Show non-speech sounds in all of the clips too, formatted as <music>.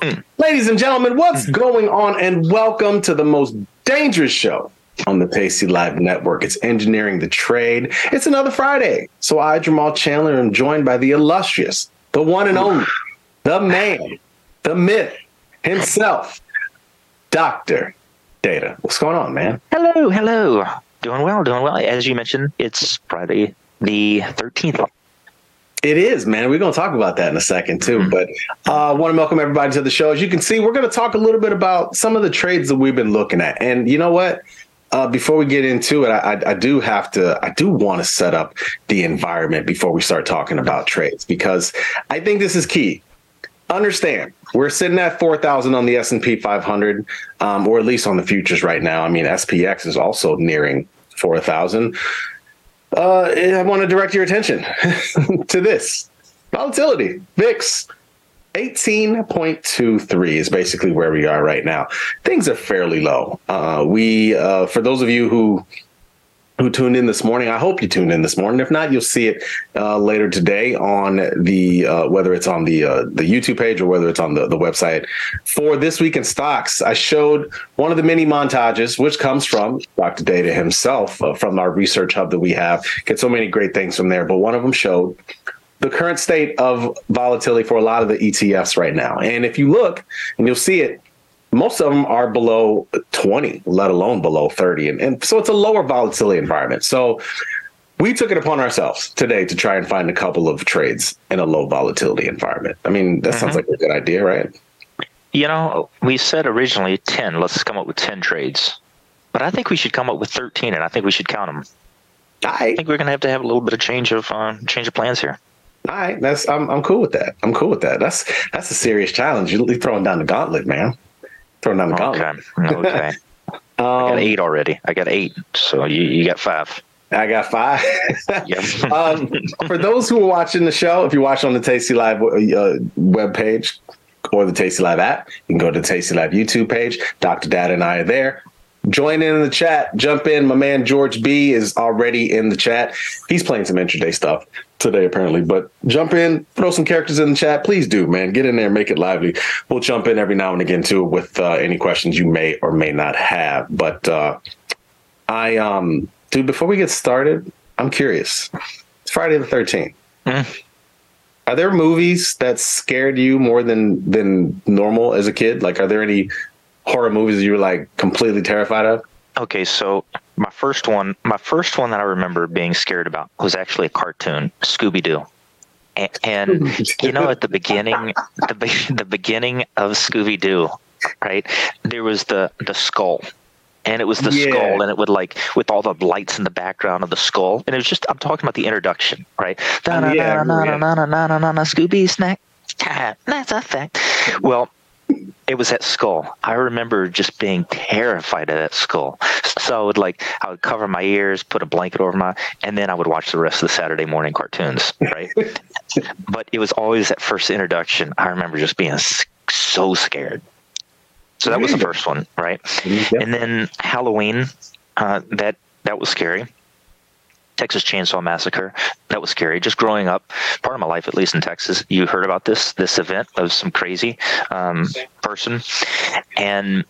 Mm. Ladies and gentlemen, what's mm. going on? And welcome to the most dangerous show on the Tasty Live Network. It's Engineering the Trade. It's another Friday. So I, Jermal Chandler, am joined by the illustrious, the one and only, the man, the myth himself, Dr. Data. What's going on, man? Hello, hello. Doing well, doing well. As you mentioned, it's Friday the 13th. It is, man. We're going to talk about that in a second too. Mm-hmm. But I uh, want to welcome everybody to the show. As you can see, we're going to talk a little bit about some of the trades that we've been looking at. And you know what? Uh, before we get into it, I, I, do have to, I do want to set up the environment before we start talking about trades because I think this is key. Understand, we're sitting at four thousand on the S and P 500, um, or at least on the futures right now. I mean, SPX is also nearing four thousand. Uh, I want to direct your attention <laughs> to this volatility. VIX 18.23 is basically where we are right now. Things are fairly low. Uh, we, uh, for those of you who who tuned in this morning. I hope you tuned in this morning. If not, you'll see it uh, later today on the uh, whether it's on the uh, the YouTube page or whether it's on the, the website. For this week in stocks, I showed one of the many montages, which comes from Dr. Data himself uh, from our research hub that we have. Get so many great things from there, but one of them showed the current state of volatility for a lot of the ETFs right now. And if you look, and you'll see it, most of them are below 20, let alone below 30. And, and so it's a lower volatility environment. So we took it upon ourselves today to try and find a couple of trades in a low volatility environment. I mean, that mm-hmm. sounds like a good idea, right? You know, we said originally 10, let's come up with 10 trades. But I think we should come up with 13 and I think we should count them. I, I think we're going to have to have a little bit of change of uh, change of plans here. All right, that's I'm I'm cool with that. I'm cool with that. That's that's a serious challenge. You're throwing down the gauntlet, man. Throwing down the gauntlet. Okay. okay. <laughs> um, I got eight already. I got eight. So you you got five. I got five. <laughs> <laughs> um, for those who are watching the show, if you watch on the Tasty Live uh, web page or the Tasty Live app, you can go to the Tasty Live YouTube page. Dr. Dad and I are there join in, in the chat. Jump in. My man George B is already in the chat. He's playing some intraday stuff today, apparently. But jump in, throw some characters in the chat. Please do, man. Get in there, make it lively. We'll jump in every now and again too with uh, any questions you may or may not have. But uh, I, um, dude, before we get started, I'm curious. It's Friday the 13th. Mm. Are there movies that scared you more than than normal as a kid? Like, are there any horror movies you were like completely terrified of? Okay, so my first one, my first one that I remember being scared about was actually a cartoon, Scooby Doo. And, <laughs> you know, at the beginning, the be- <laughs> the beginning of Scooby Doo, right? There was the the skull, and it was the yeah. skull and it would like with all the lights in the background of the skull and it was just i'm talking about the introduction right scooby snack that's a fact well it was that skull. I remember just being terrified of that skull. So I would like I would cover my ears, put a blanket over my, and then I would watch the rest of the Saturday morning cartoons. Right. <laughs> but it was always that first introduction. I remember just being so scared. So that was the first one, right? Yep. And then Halloween, uh, that that was scary. Texas Chainsaw Massacre. That was scary. Just growing up, part of my life, at least in Texas, you heard about this this event of some crazy um, person, and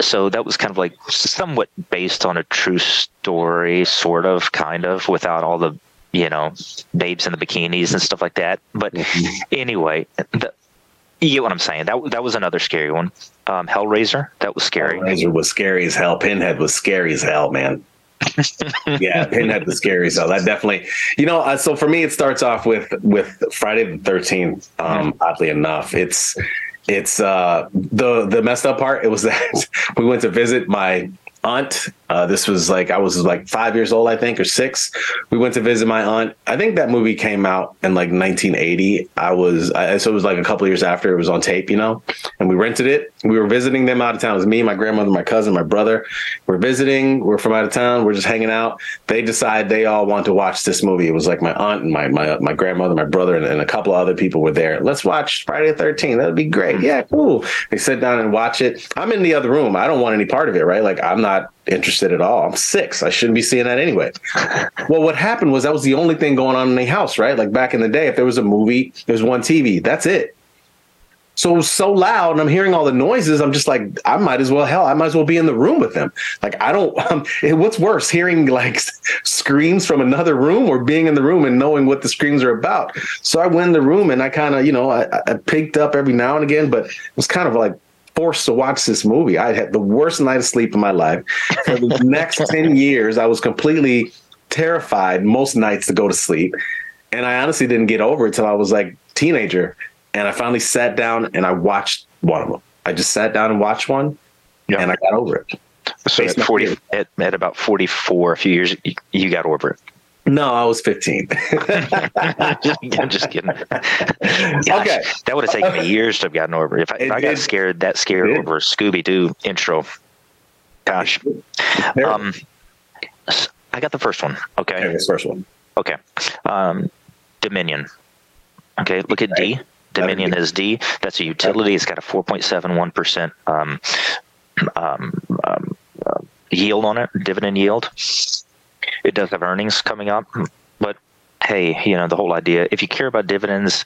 so that was kind of like somewhat based on a true story, sort of, kind of, without all the you know babes in the bikinis and stuff like that. But mm-hmm. anyway, the, you get what I'm saying. That that was another scary one. Um, Hellraiser, that was scary. Hellraiser was scary as hell. Pinhead was scary as hell, man yeah, Pinhead the <laughs> scary so that definitely, you know. Uh, so for me, it starts off with with Friday the Thirteenth. Um, oddly enough, it's it's uh the the messed up part. It was <laughs> that we went to visit my aunt. Uh, this was like I was like five years old, I think, or six. We went to visit my aunt. I think that movie came out in like 1980. I was I, so it was like a couple years after it was on tape, you know. And we rented it. We were visiting them out of town. It was me, my grandmother, my cousin, my brother. We're visiting. We're from out of town. We're just hanging out. They decide they all want to watch this movie. It was like my aunt and my my my grandmother, my brother, and, and a couple of other people were there. Let's watch Friday the 13th. That'd be great. Yeah, cool. They sit down and watch it. I'm in the other room. I don't want any part of it, right? Like I'm not interested at all. I'm six. I shouldn't be seeing that anyway. well, what happened was that was the only thing going on in the house, right? Like back in the day, if there was a movie, there's one TV. That's it. So it was so loud, and I'm hearing all the noises. I'm just like, I might as well, hell, I might as well be in the room with them. Like, I don't. <laughs> Um, what's worse, hearing like <laughs> screams from another room or being in the room and knowing what the screams are about? So I went in the room and I kind of, you know, I, I picked up every now and again, but it was kind of like forced to watch this movie. I had the worst night of sleep in my life. For the <laughs> next 10 years, I was completely terrified most nights to go to sleep. And I honestly didn't get over it until I was like teenager. And I finally sat down and I watched one of them. I just sat down and watched one yeah. and I got over it. So at 40, at, at, about 44, a few years, you, you got over it. No, I was 15. <laughs> I'm just kidding. <laughs> Gosh, okay. That would have taken me years to have gotten over. If I, if I got scared, that scared over Scooby Doo intro. Gosh. Um, I got the first one. Okay. okay the first one. Okay. Um, Dominion. Okay. Look at. D. Dominion is D. That's a utility. It's got a 4.71% um, <clears throat> um, um, uh, yield on it, dividend yield. It does have earnings coming up, but hey, you know the whole idea. If you care about dividends,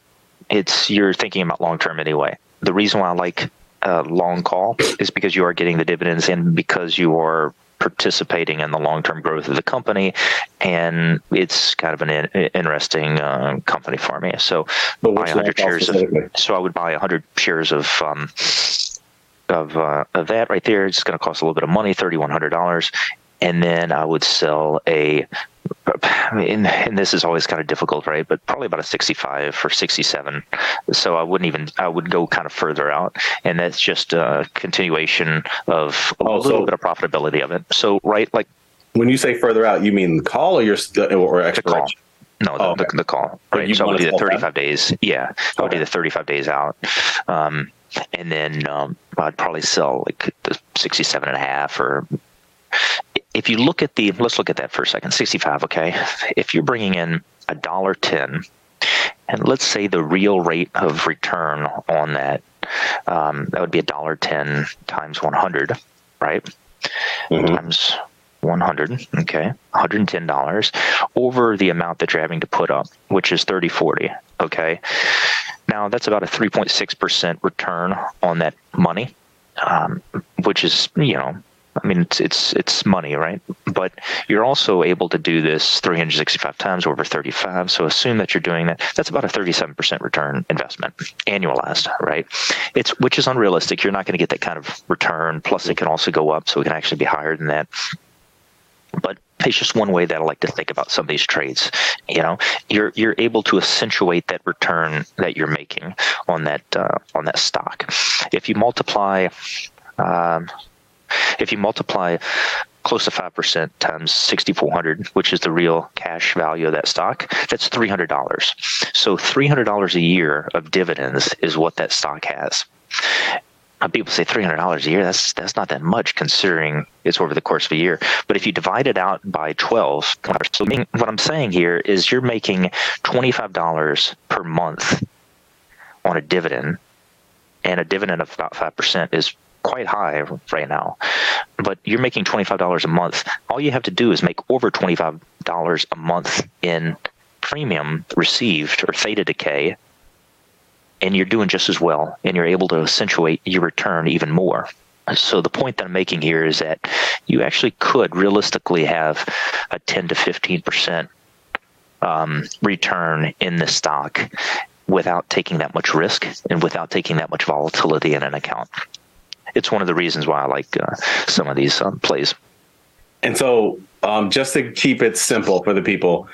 it's you're thinking about long term anyway. The reason why I like a long call is because you are getting the dividends and because you are participating in the long term growth of the company, and it's kind of an in, interesting uh, company for me. So, buy 100 shares of. So I would buy 100 shares of. Um, of, uh, of that right there, it's going to cost a little bit of money, thirty one hundred dollars, and then I would sell a and, and this is always kind of difficult, right? But probably about a 65 or 67. So I wouldn't even, I would go kind of further out. And that's just a continuation of a oh, little so bit of profitability of it. So, right, like. When you say further out, you mean the call or your or expiration? No, the, oh, okay. the, the, call. Right. So I would do the 35 days. Yeah. I would do the 35 days out. Um, and then um, I'd probably sell like the 67 and a half or if you look at the let's look at that for a second 65 okay? If you're bringing in a dollar 10 and let's say the real rate of return on that um, that would be a dollar 10 times 100 right? Mm-hmm. times 100 okay? $110 over the amount that you're having to put up which is 3040 okay? Now that's about a 3.6% return on that money um, which is you know I mean, it's it's it's money, right? But you're also able to do this 365 times over 35. So assume that you're doing that. That's about a 37% return investment annualized, right? It's which is unrealistic. You're not going to get that kind of return. Plus, it can also go up, so it can actually be higher than that. But it's just one way that I like to think about some of these trades. You know, you're you're able to accentuate that return that you're making on that uh, on that stock. If you multiply. Um, if you multiply close to 5% times 6400 which is the real cash value of that stock that's $300 so $300 a year of dividends is what that stock has. People say $300 a year that's that's not that much considering it's over the course of a year. But if you divide it out by 12 so what i'm saying here is you're making $25 per month on a dividend and a dividend of about 5% is quite high right now, but you're making $25 a month. All you have to do is make over $25 a month in premium received or theta decay, and you're doing just as well, and you're able to accentuate your return even more. So the point that I'm making here is that you actually could realistically have a 10 to 15 percent um, return in the stock without taking that much risk and without taking that much volatility in an account it's one of the reasons why I like uh, some of these um, plays. And so, um, just to keep it simple for the people,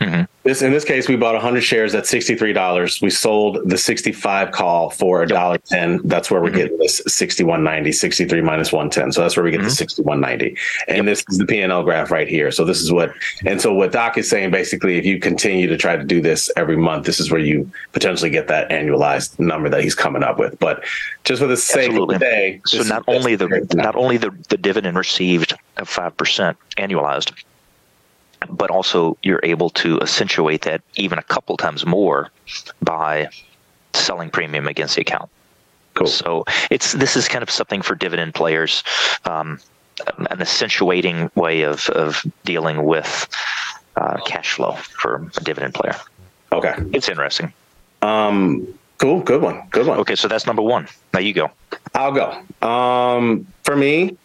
mm-hmm. This in this case, we bought 100 shares at $63. We sold the 65 call for a dollar 10. That's where we're mm-hmm. getting this 61.90, 63 minus 110. So that's where we get mm-hmm. the 61.90. And yep. this is the P&L graph right here. So this is what and so what Doc is saying basically if you continue to try to do this every month, this is where you potentially get that annualized number that he's coming up with. But just for the sake Absolutely. of today, so not only the not only the, the dividend received of 5% annualized but also you're able to accentuate that even a couple times more by selling premium against the account. Cool. So it's this is kind of something for dividend players, um, an accentuating way of of dealing with uh, cash flow for a dividend player. Okay, it's interesting. Um, Cool, good one, good one. Okay, so that's number one. Now you go. I'll go. Um, for me,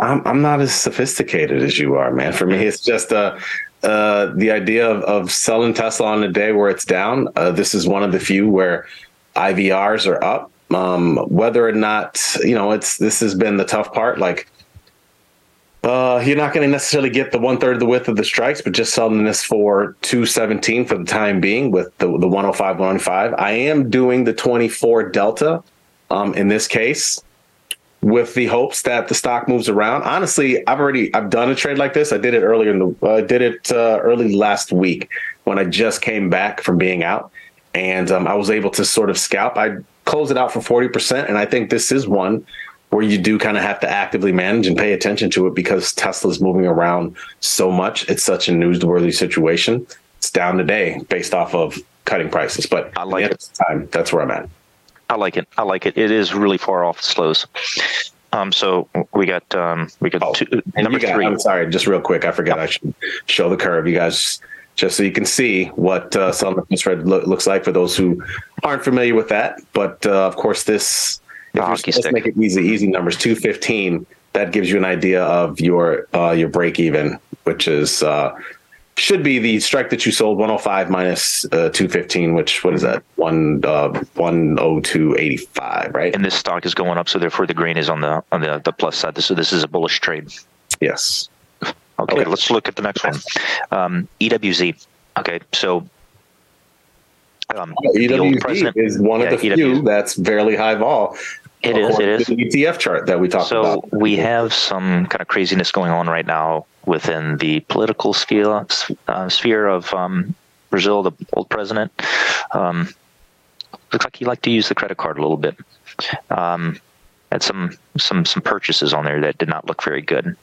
I'm I'm not as sophisticated as you are, man. For me, it's just uh, uh, the idea of, of selling Tesla on a day where it's down. Uh, this is one of the few where IVRs are up. Um, whether or not you know, it's this has been the tough part. Like uh, you're not going to necessarily get the one third of the width of the strikes, but just selling this for 217 for the time being with the, the 105, 105. I am doing the 24 Delta um, in this case with the hopes that the stock moves around. Honestly, I've already I've done a trade like this. I did it earlier in the I uh, did it uh, early last week when I just came back from being out, and um, I was able to sort of scalp. I closed it out for 40%, and I think this is one where you do kind of have to actively manage and pay attention to it because Tesla's moving around so much. It's such a newsworthy situation. It's down today based off of cutting prices, but I like it. Time, that's where I'm at. I like it. I like it. It is really far off the slows. Um, so we got um, we got oh, two, number got, three. I'm sorry, just real quick. I forgot I should show the curve. You guys, just so you can see what uh, selling the spread lo- looks like for those who aren't familiar with that. But uh, of course, this let's make it easy. Easy numbers. Two fifteen. That gives you an idea of your uh, your break even, which is uh, should be the strike that you sold 105 minus, uh, 215 which what is that one uh 10285 right and this stock is going up so therefore the green is on the on the, the plus side so this is a bullish trade yes okay, okay. let's look at the next one um, ewz okay so um, EWZ is one yeah, of the EWZ. few that's fairly high vol. It is. It is the ETF chart that we talked so about. So we have some kind of craziness going on right now within the political sphere, uh, sphere of um, Brazil. The old president um, looks like he liked to use the credit card a little bit. Um, had some some some purchases on there that did not look very good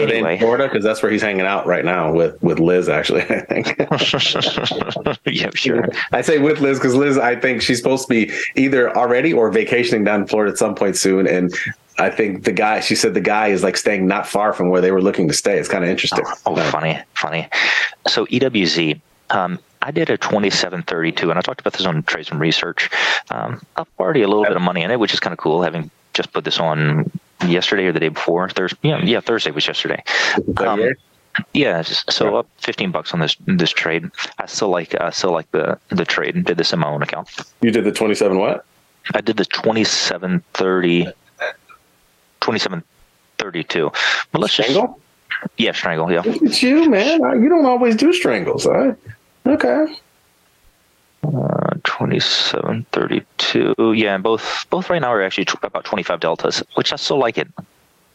anyway. in Florida because that's where he's hanging out right now with with Liz. Actually, <laughs> I think. <laughs> yeah, sure. I say with Liz because Liz, I think she's supposed to be either already or vacationing down in Florida at some point soon, and. I think the guy, she said the guy is like staying not far from where they were looking to stay. It's kind of interesting. Oh, oh funny, funny. So EWZ, um, I did a 2732, and I talked about this on Trades and Research. Um, I've already a little bit of money in it, which is kind of cool, having just put this on yesterday or the day before. Thursday, yeah, yeah Thursday was yesterday. Um, yeah, so up 15 bucks on this this trade. I still like I still like the the trade. Did this in my own account. You did the 27 what? I did the 2730 twenty-seven thirty-two. But let's strangle. Yeah, strangle. Yeah. It's you, man. You don't always do strangles, all right? Okay. Uh, twenty-seven thirty-two. Yeah, and both both right now are actually about twenty-five deltas, which I still like it.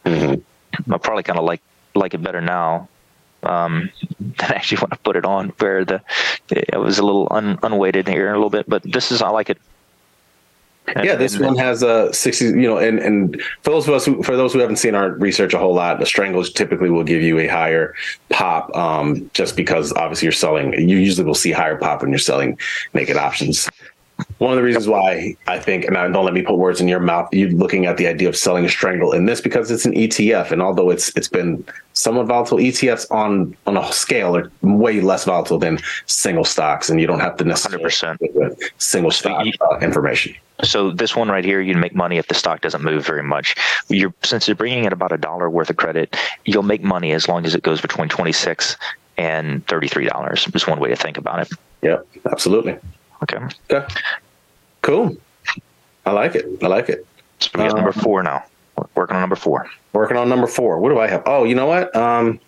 Mm-hmm. I probably kind of like like it better now um, <laughs> than actually when I put it on, where the it was a little un, unweighted here a little bit. But this is I like it yeah, this one has a sixty. You know, and and for those of us who, for those who haven't seen our research a whole lot, the strangles typically will give you a higher pop, um, just because obviously you're selling. You usually will see higher pop when you're selling naked options. One of the reasons why I think, and don't let me put words in your mouth, you're looking at the idea of selling a strangle in this because it's an ETF, and although it's it's been somewhat volatile, ETFs on on a scale are way less volatile than single stocks, and you don't have to necessarily 100%. single stock uh, information. So this one right here, you'd make money if the stock doesn't move very much. You're since you're bringing in about a dollar worth of credit, you'll make money as long as it goes between twenty six and thirty three dollars. Is one way to think about it. Yep, absolutely. Okay. Okay. Cool. I like it. I like it. So we got um, number four now. Working on number four. Working on number four. What do I have? Oh, you know what? Um,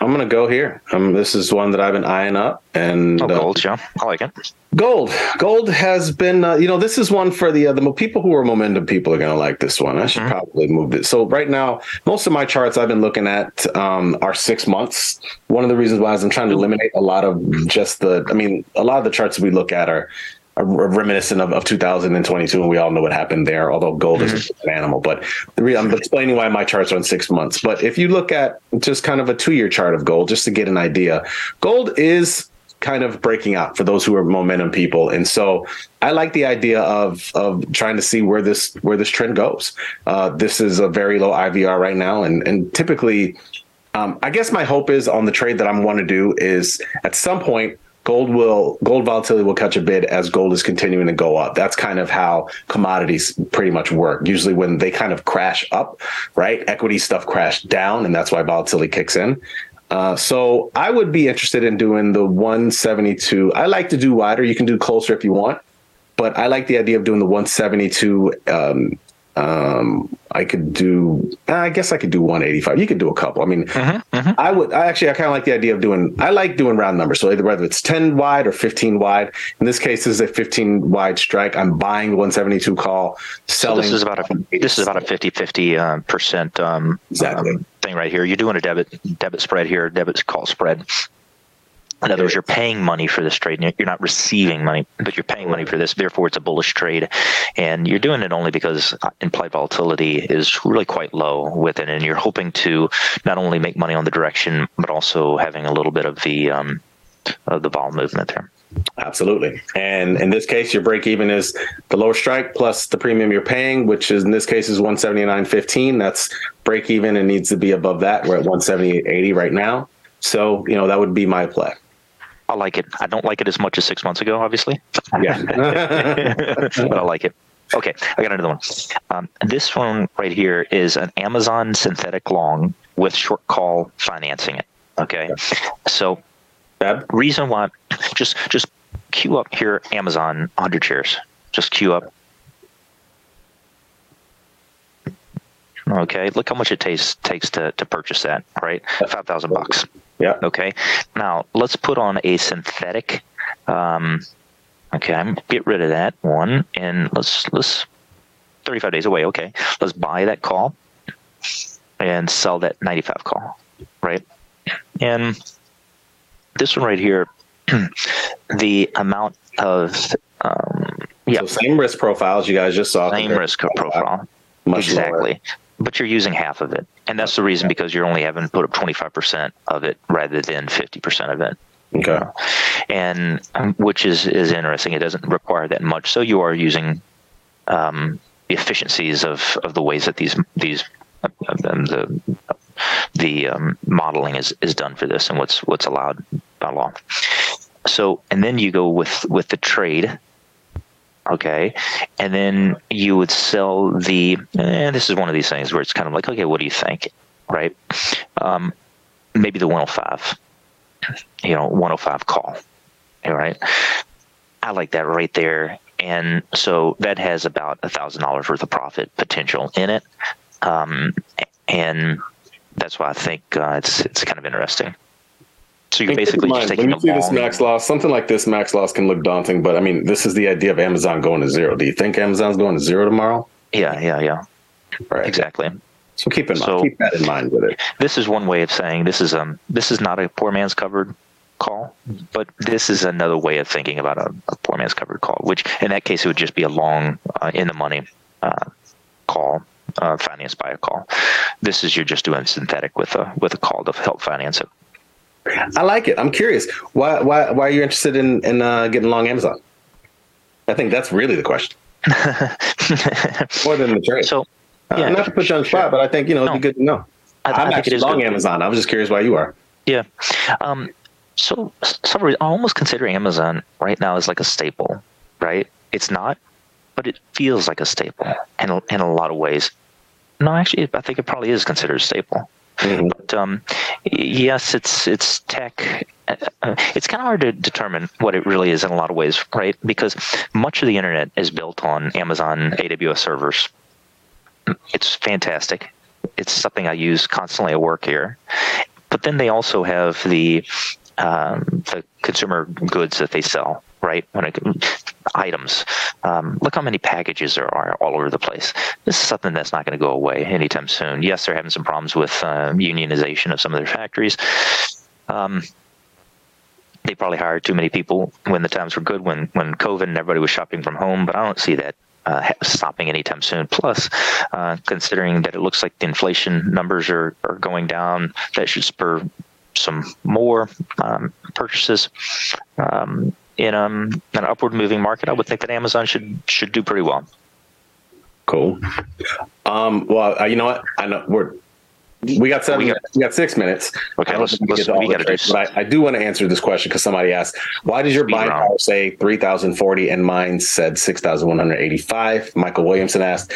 I'm gonna go here. Um, this is one that I've been eyeing up, and oh, gold, uh, yeah, I like it. Gold, gold has been. Uh, you know, this is one for the uh, the people who are momentum people are gonna like this one. I should mm-hmm. probably move it. So right now, most of my charts I've been looking at um, are six months. One of the reasons why is I'm trying to eliminate a lot of just the. I mean, a lot of the charts we look at are reminiscent of, of 2022, and we all know what happened there. Although gold mm-hmm. is an animal, but re- I'm explaining why my charts are on six months. But if you look at just kind of a two year chart of gold, just to get an idea, gold is kind of breaking out for those who are momentum people, and so I like the idea of of trying to see where this where this trend goes. Uh, this is a very low IVR right now, and and typically. Um, I guess my hope is on the trade that I'm want to do is at some point gold will gold volatility will catch a bid as gold is continuing to go up. That's kind of how commodities pretty much work. Usually when they kind of crash up, right? Equity stuff crash down, and that's why volatility kicks in. Uh, so I would be interested in doing the 172. I like to do wider. You can do closer if you want, but I like the idea of doing the 172 um, um, I could do. I guess I could do 185. You could do a couple. I mean, mm-hmm, mm-hmm. I would. I actually, I kind of like the idea of doing. I like doing round numbers. So either whether it's 10 wide or 15 wide. In this case, this is a 15 wide strike. I'm buying 172 call, selling. So this is about a. This is about a 50 50 uh, percent um, exactly. Um, thing right here. You're doing a debit debit spread here, debit call spread. In other words, you're paying money for this trade. You're not receiving money, but you're paying money for this. Therefore, it's a bullish trade, and you're doing it only because implied volatility is really quite low with it, and you're hoping to not only make money on the direction, but also having a little bit of the um, of the vol movement there. Absolutely. And in this case, your break even is the lower strike plus the premium you're paying, which is in this case is 179.15. That's break even and needs to be above that. We're at 178.80 right now. So, you know, that would be my play. I like it. I don't like it as much as six months ago, obviously. Yeah. <laughs> but I like it. Okay, I got another one. Um, this one right here is an Amazon synthetic long with short call financing it. Okay, so Bad. reason why, just just queue up here Amazon 100 shares. Just queue up. Okay, look how much it takes takes to, to purchase that. Right, five thousand bucks. Yeah. Okay. Now let's put on a synthetic. Um, okay, I'm get rid of that one, and let's let's 35 days away. Okay, let's buy that call and sell that 95 call, right? And this one right here, <clears throat> the amount of um, yeah, so same risk profiles you guys just saw. Same risk profile. Much exactly. Lower but you're using half of it. And that's the reason because you're only having to put up 25% of it rather than 50% of it. Okay. And um, which is, is interesting. It doesn't require that much. So you are using um, efficiencies of, of the ways that these, these, um, the, the um, modeling is, is done for this and what's, what's allowed by law. So, and then you go with, with the trade okay. And then you would sell the and this is one of these things where it's kind of like okay what do you think? Right? Um, maybe the 105 you know 105 call. All right? I like that right there. And so that has about a thousand dollars worth of profit potential in it. Um, and that's why i think uh, it's it's kind of interesting so you're basically just taking when you see this max loss, something like this max loss can look daunting, but I mean, this is the idea of Amazon going to zero. Do you think Amazon's going to zero tomorrow? Yeah, yeah, yeah. Right. Exactly. So keep in so mind, keep that in mind with it. This is one way of saying this is um this is not a poor man's covered call, but this is another way of thinking about a, a poor man's covered call, which in that case it would just be a long uh, in the money uh, call uh, financed by a call. This is you're just doing synthetic with a with a call to help finance it. I like it. I'm curious. Why why why are you interested in in uh, getting along Amazon? I think that's really the question. <laughs> More than the trade. So, uh, yeah, uh, not to put you on the spot, but I think you know it'd be good to know. I, am actually long Amazon. I was just curious why you are. Yeah. Um, so, some I'm almost consider Amazon right now as like a staple, right? It's not, but it feels like a staple in in a lot of ways. No, actually, I think it probably is considered a staple. Mm-hmm. But um, yes, it's it's tech. Uh, it's kind of hard to determine what it really is in a lot of ways, right? Because much of the internet is built on Amazon AWS servers. It's fantastic. It's something I use constantly at work here. But then they also have the um, the consumer goods that they sell, right? When it, items. Um, look how many packages there are all over the place. This is something that's not going to go away anytime soon. Yes, they're having some problems with uh, unionization of some of their factories. Um, they probably hired too many people when the times were good, when when COVID and everybody was shopping from home. But I don't see that uh, stopping anytime soon. Plus, uh, considering that it looks like the inflation numbers are, are going down, that should spur some more um, purchases. Um, in um, an upward moving market, I would think that Amazon should should do pretty well. Cool. Um, well, uh, you know what? I know we're We got seven. We got, we got six minutes. Okay, let's, let's, we got to do. But I, I, do want to answer this question because somebody asked, "Why does your buying power say three thousand forty and mine said six thousand one hundred eighty-five? Michael Williamson asked,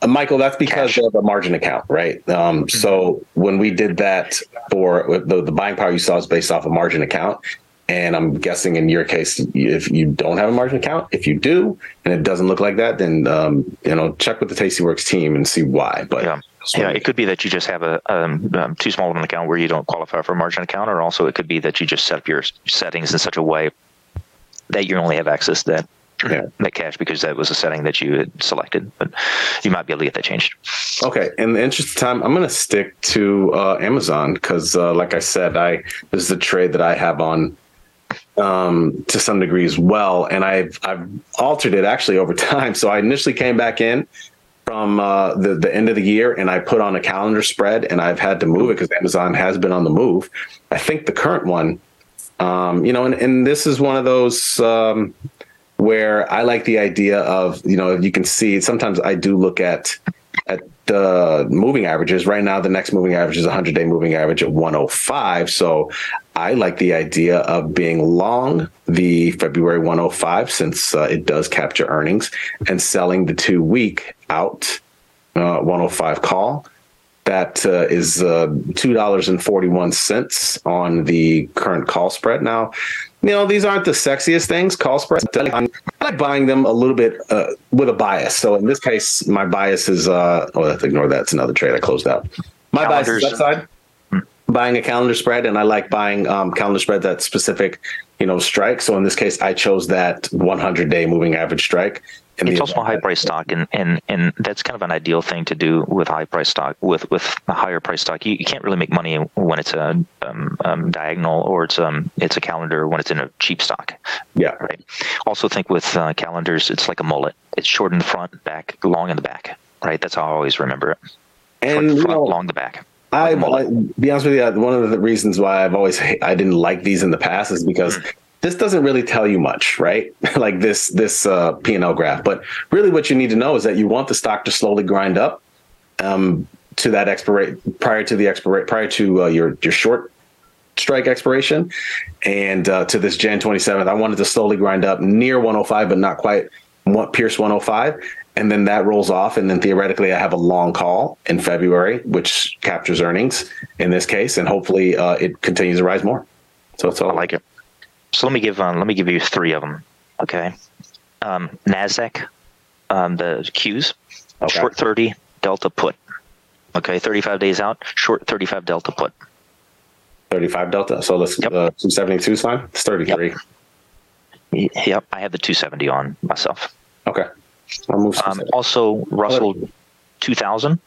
uh, "Michael, that's because Cash. of a margin account, right? Um, mm-hmm. So when we did that for the, the buying power you saw is based off a margin account, and I'm guessing in your case, if you don't have a margin account, if you do, and it doesn't look like that, then um, you know check with the Tastyworks team and see why. But yeah, yeah, it could be that you just have a um, um, too small of an account where you don't qualify for a margin account, or also it could be that you just set up your settings in such a way that you only have access to that yeah. that cash because that was a setting that you had selected. But you might be able to get that changed. Okay. In the interest of time, I'm going to stick to uh, Amazon because, uh, like I said, I this is a trade that I have on um, to some degree as well. And I've I've altered it actually over <laughs> time. So I initially came back in from uh, the the end of the year, and I put on a calendar spread, and I've had to move it because Amazon has been on the move. I think the current one, um, you know, and, and this is one of those. Um, where I like the idea of, you know, you can see sometimes I do look at at the moving averages. Right now, the next moving average is a 100 day moving average at 105. So I like the idea of being long the February 105 since uh, it does capture earnings and selling the two week out uh, 105 call. That uh, is uh, $2.41 on the current call spread. Now, you know, these aren't the sexiest things, call spreads. I like buying them a little bit uh, with a bias. So in this case, my bias is, uh, oh, let's ignore that. It's another trade I closed out. My Calendars. bias is that side. Hmm. Buying a calendar spread, and I like buying um, calendar spread that specific, you know, strike. So in this case, I chose that 100 day moving average strike it's also a high price stock, and, and and that's kind of an ideal thing to do with high price stock. With with a higher price stock, you, you can't really make money when it's a um, um, diagonal or it's um it's a calendar when it's in a cheap stock. Yeah. Right. Also, think with uh, calendars, it's like a mullet. It's short in the front, back, long in the back. Right. That's how I always remember it. And front, you know, long the back. I, be honest with you, one of the reasons why I've always I didn't like these in the past is because. Mm this doesn't really tell you much, right? <laughs> like this this uh, P and L graph. But really, what you need to know is that you want the stock to slowly grind up um, to that expirate prior to the expirate prior to uh, your your short strike expiration, and uh, to this Jan 27th. I wanted to slowly grind up near 105, but not quite pierce 105. And then that rolls off, and then theoretically, I have a long call in February, which captures earnings in this case, and hopefully, uh, it continues to rise more. So it's all I like it. So let me give um, let me give you three of them. Okay, um, Nasdaq, um, the Qs, okay. short thirty delta put. Okay, thirty five days out, short thirty five delta put. Thirty five delta. So let's yep. uh, two seventy two is fine. It's thirty three. Yep. yep, I have the two seventy on myself. Okay. I'll move. Um, also, Russell two thousand.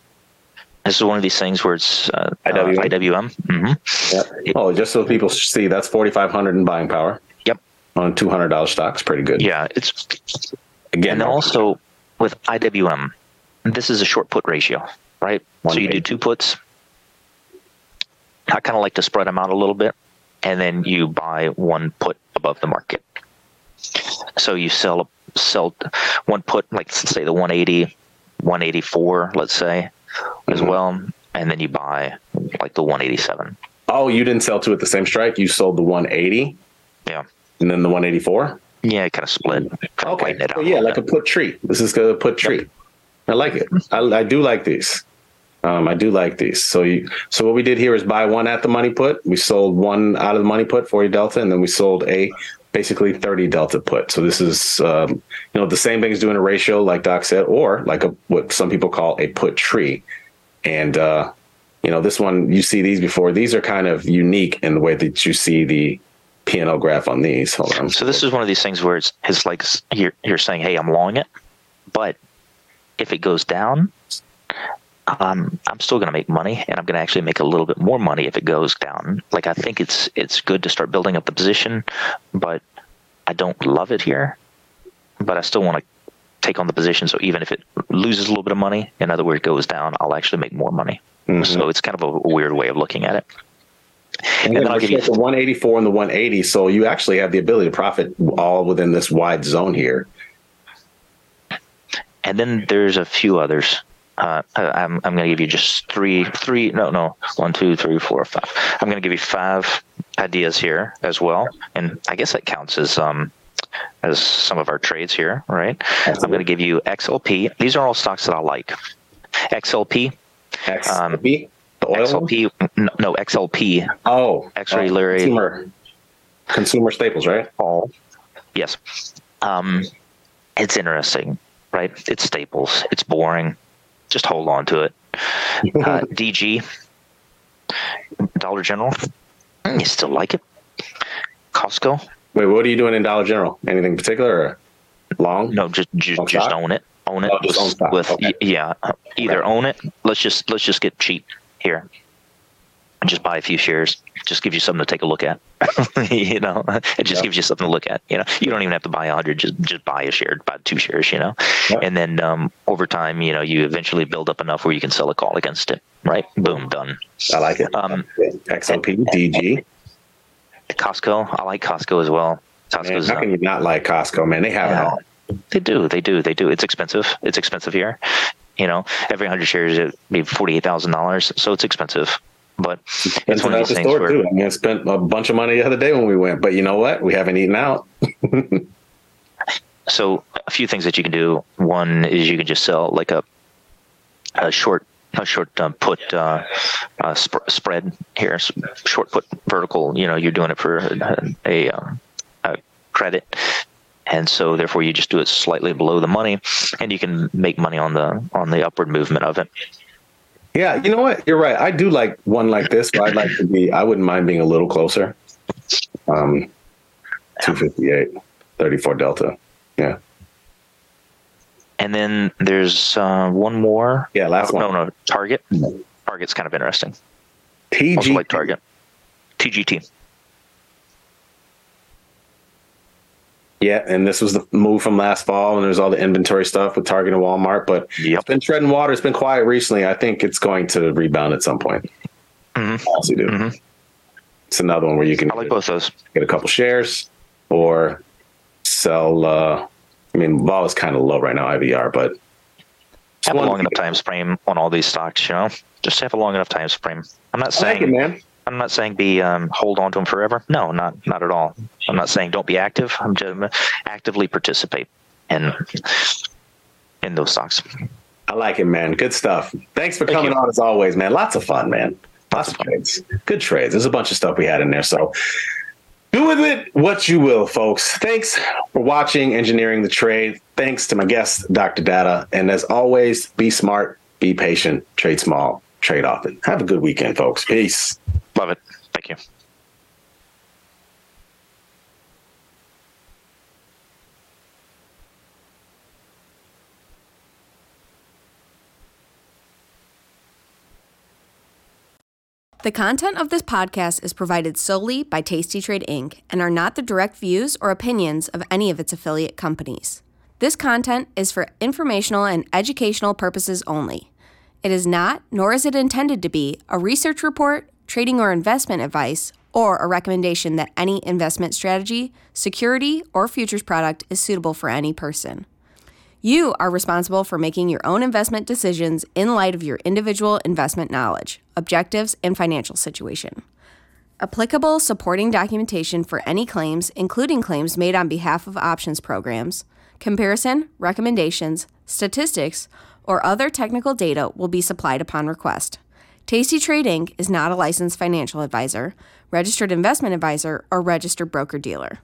This is one of these things where it's uh, IWM. Uh, IWM. Mm-hmm. Yep. Oh, just so people see, that's forty five hundred in buying power. Yep. On two hundred dollars stocks, pretty good. Yeah, it's again. And also with IWM, this is a short put ratio, right? One so you do two puts. I kind of like to spread them out a little bit, and then you buy one put above the market. So you sell sell one put, like say the 180, 184, let's say, as mm-hmm. well, and then you buy like the 187. Oh, you didn't sell two at the same strike. You sold the 180. Yeah, and then the 184. Yeah, it kind of split. Okay. Well, yeah, like a put tree. This is a put tree. Yep. I like it. I, I do like these. Um, I do like these. So you, so what we did here is buy one at the money put. We sold one out of the money put, 40 delta, and then we sold a basically 30 delta put. So this is um, you know the same thing as doing a ratio, like Doc said, or like a what some people call a put tree. And uh, you know this one, you see these before. These are kind of unique in the way that you see the P&L graph on these. Hold on. So this is one of these things where it's, it's like you're you're saying, hey, I'm long it, but if it goes down, um, I'm still going to make money, and I'm going to actually make a little bit more money if it goes down. Like I think it's it's good to start building up the position, but I don't love it here. But I still want to take on the position. So even if it loses a little bit of money, in other words, goes down, I'll actually make more money. Mm-hmm. So it's kind of a weird way of looking at it. And, and then I'll give you the 184 and the 180. So you actually have the ability to profit all within this wide zone here. And then there's a few others uh, I'm, I'm going to give you just three, three, no, no, one, two, three, four, five. I'm going to give you five ideas here as well. And I guess that counts as, um, as some of our trades here, right? Absolutely. I'm going to give you XLP. These are all stocks that I like. XLP. XLP? Um, the oil XLP. No, no, XLP. Oh. X-ray, uh, consumer, consumer staples, right? All. Yes. Um, it's interesting, right? It's staples. It's boring. Just hold on to it. <laughs> Uh, DG, Dollar General. You still like it? Costco. Wait, what are you doing in Dollar General? Anything particular? Or long? No, just just, just own it. Own it. Oh, with, with okay. yeah, either okay. own it. Let's just let's just get cheap here just buy a few shares. Just gives you something to take a look at. <laughs> you know, it just gives you something to look at. You know, you don't even have to buy a hundred. Just just buy a share, buy two shares. You know, and then um, over time, you know, you eventually build up enough where you can sell a call against it. Right? Boom, done. I like it. Um, XLP, DG, Costco. I like Costco as well. Costco's, man, how can you not like Costco, man? They have yeah, it all. They do. They do. They do. It's expensive. It's expensive here. You know, every hundred shares it be forty eight thousand dollars, so it's expensive. But it's one of these things where too. I mean, I spent a bunch of money the other day when we went, but you know what? We haven't eaten out. <laughs> so a few things that you can do. One is you can just sell like a a short a short uh, put uh, uh, sp- spread here, short put vertical. You know, you're doing it for a, a, um, a, credit, and so therefore you just do it slightly below the money, and you can make money on the on the upward movement of it. Yeah, you know what? You're right. I do like one like this, but I'd like to be, I wouldn't mind being a little closer. Um, 258, 34 Delta. Yeah. And then there's uh, one more. Yeah, last oh, one. No, no, Target. Target's kind of interesting. TG. Also like Target. TGT. Yeah, and this was the move from last fall, and there's all the inventory stuff with Target and Walmart. But yep. it's been treading water. It's been quiet recently. I think it's going to rebound at some point. Mm-hmm. do. Mm-hmm. It's another one where you can I like both those. Get a couple shares or sell. Uh, I mean, vol is kind of low right now, IVR, but have a long enough time frame on all these stocks. You know, just have a long enough time frame. I'm not saying, like it, man. I'm not saying be um, hold on to them forever. No, not not at all. I'm not saying don't be active. I'm just actively participate in in those stocks. I like it, man. Good stuff. Thanks for Thank coming you. on as always, man. Lots of fun, man. Lots of trades. Good trades. There's a bunch of stuff we had in there. So do with it what you will, folks. Thanks for watching Engineering the Trade. Thanks to my guest, Dr. Data. And as always, be smart, be patient, trade small, trade often. Have a good weekend, folks. Peace. Love it. Thank you. The content of this podcast is provided solely by Tasty Trade Inc. and are not the direct views or opinions of any of its affiliate companies. This content is for informational and educational purposes only. It is not, nor is it intended to be, a research report, trading or investment advice, or a recommendation that any investment strategy, security, or futures product is suitable for any person. You are responsible for making your own investment decisions in light of your individual investment knowledge, objectives, and financial situation. Applicable supporting documentation for any claims, including claims made on behalf of options programs, comparison, recommendations, statistics, or other technical data will be supplied upon request. Tasty Trade Inc. is not a licensed financial advisor, registered investment advisor, or registered broker dealer.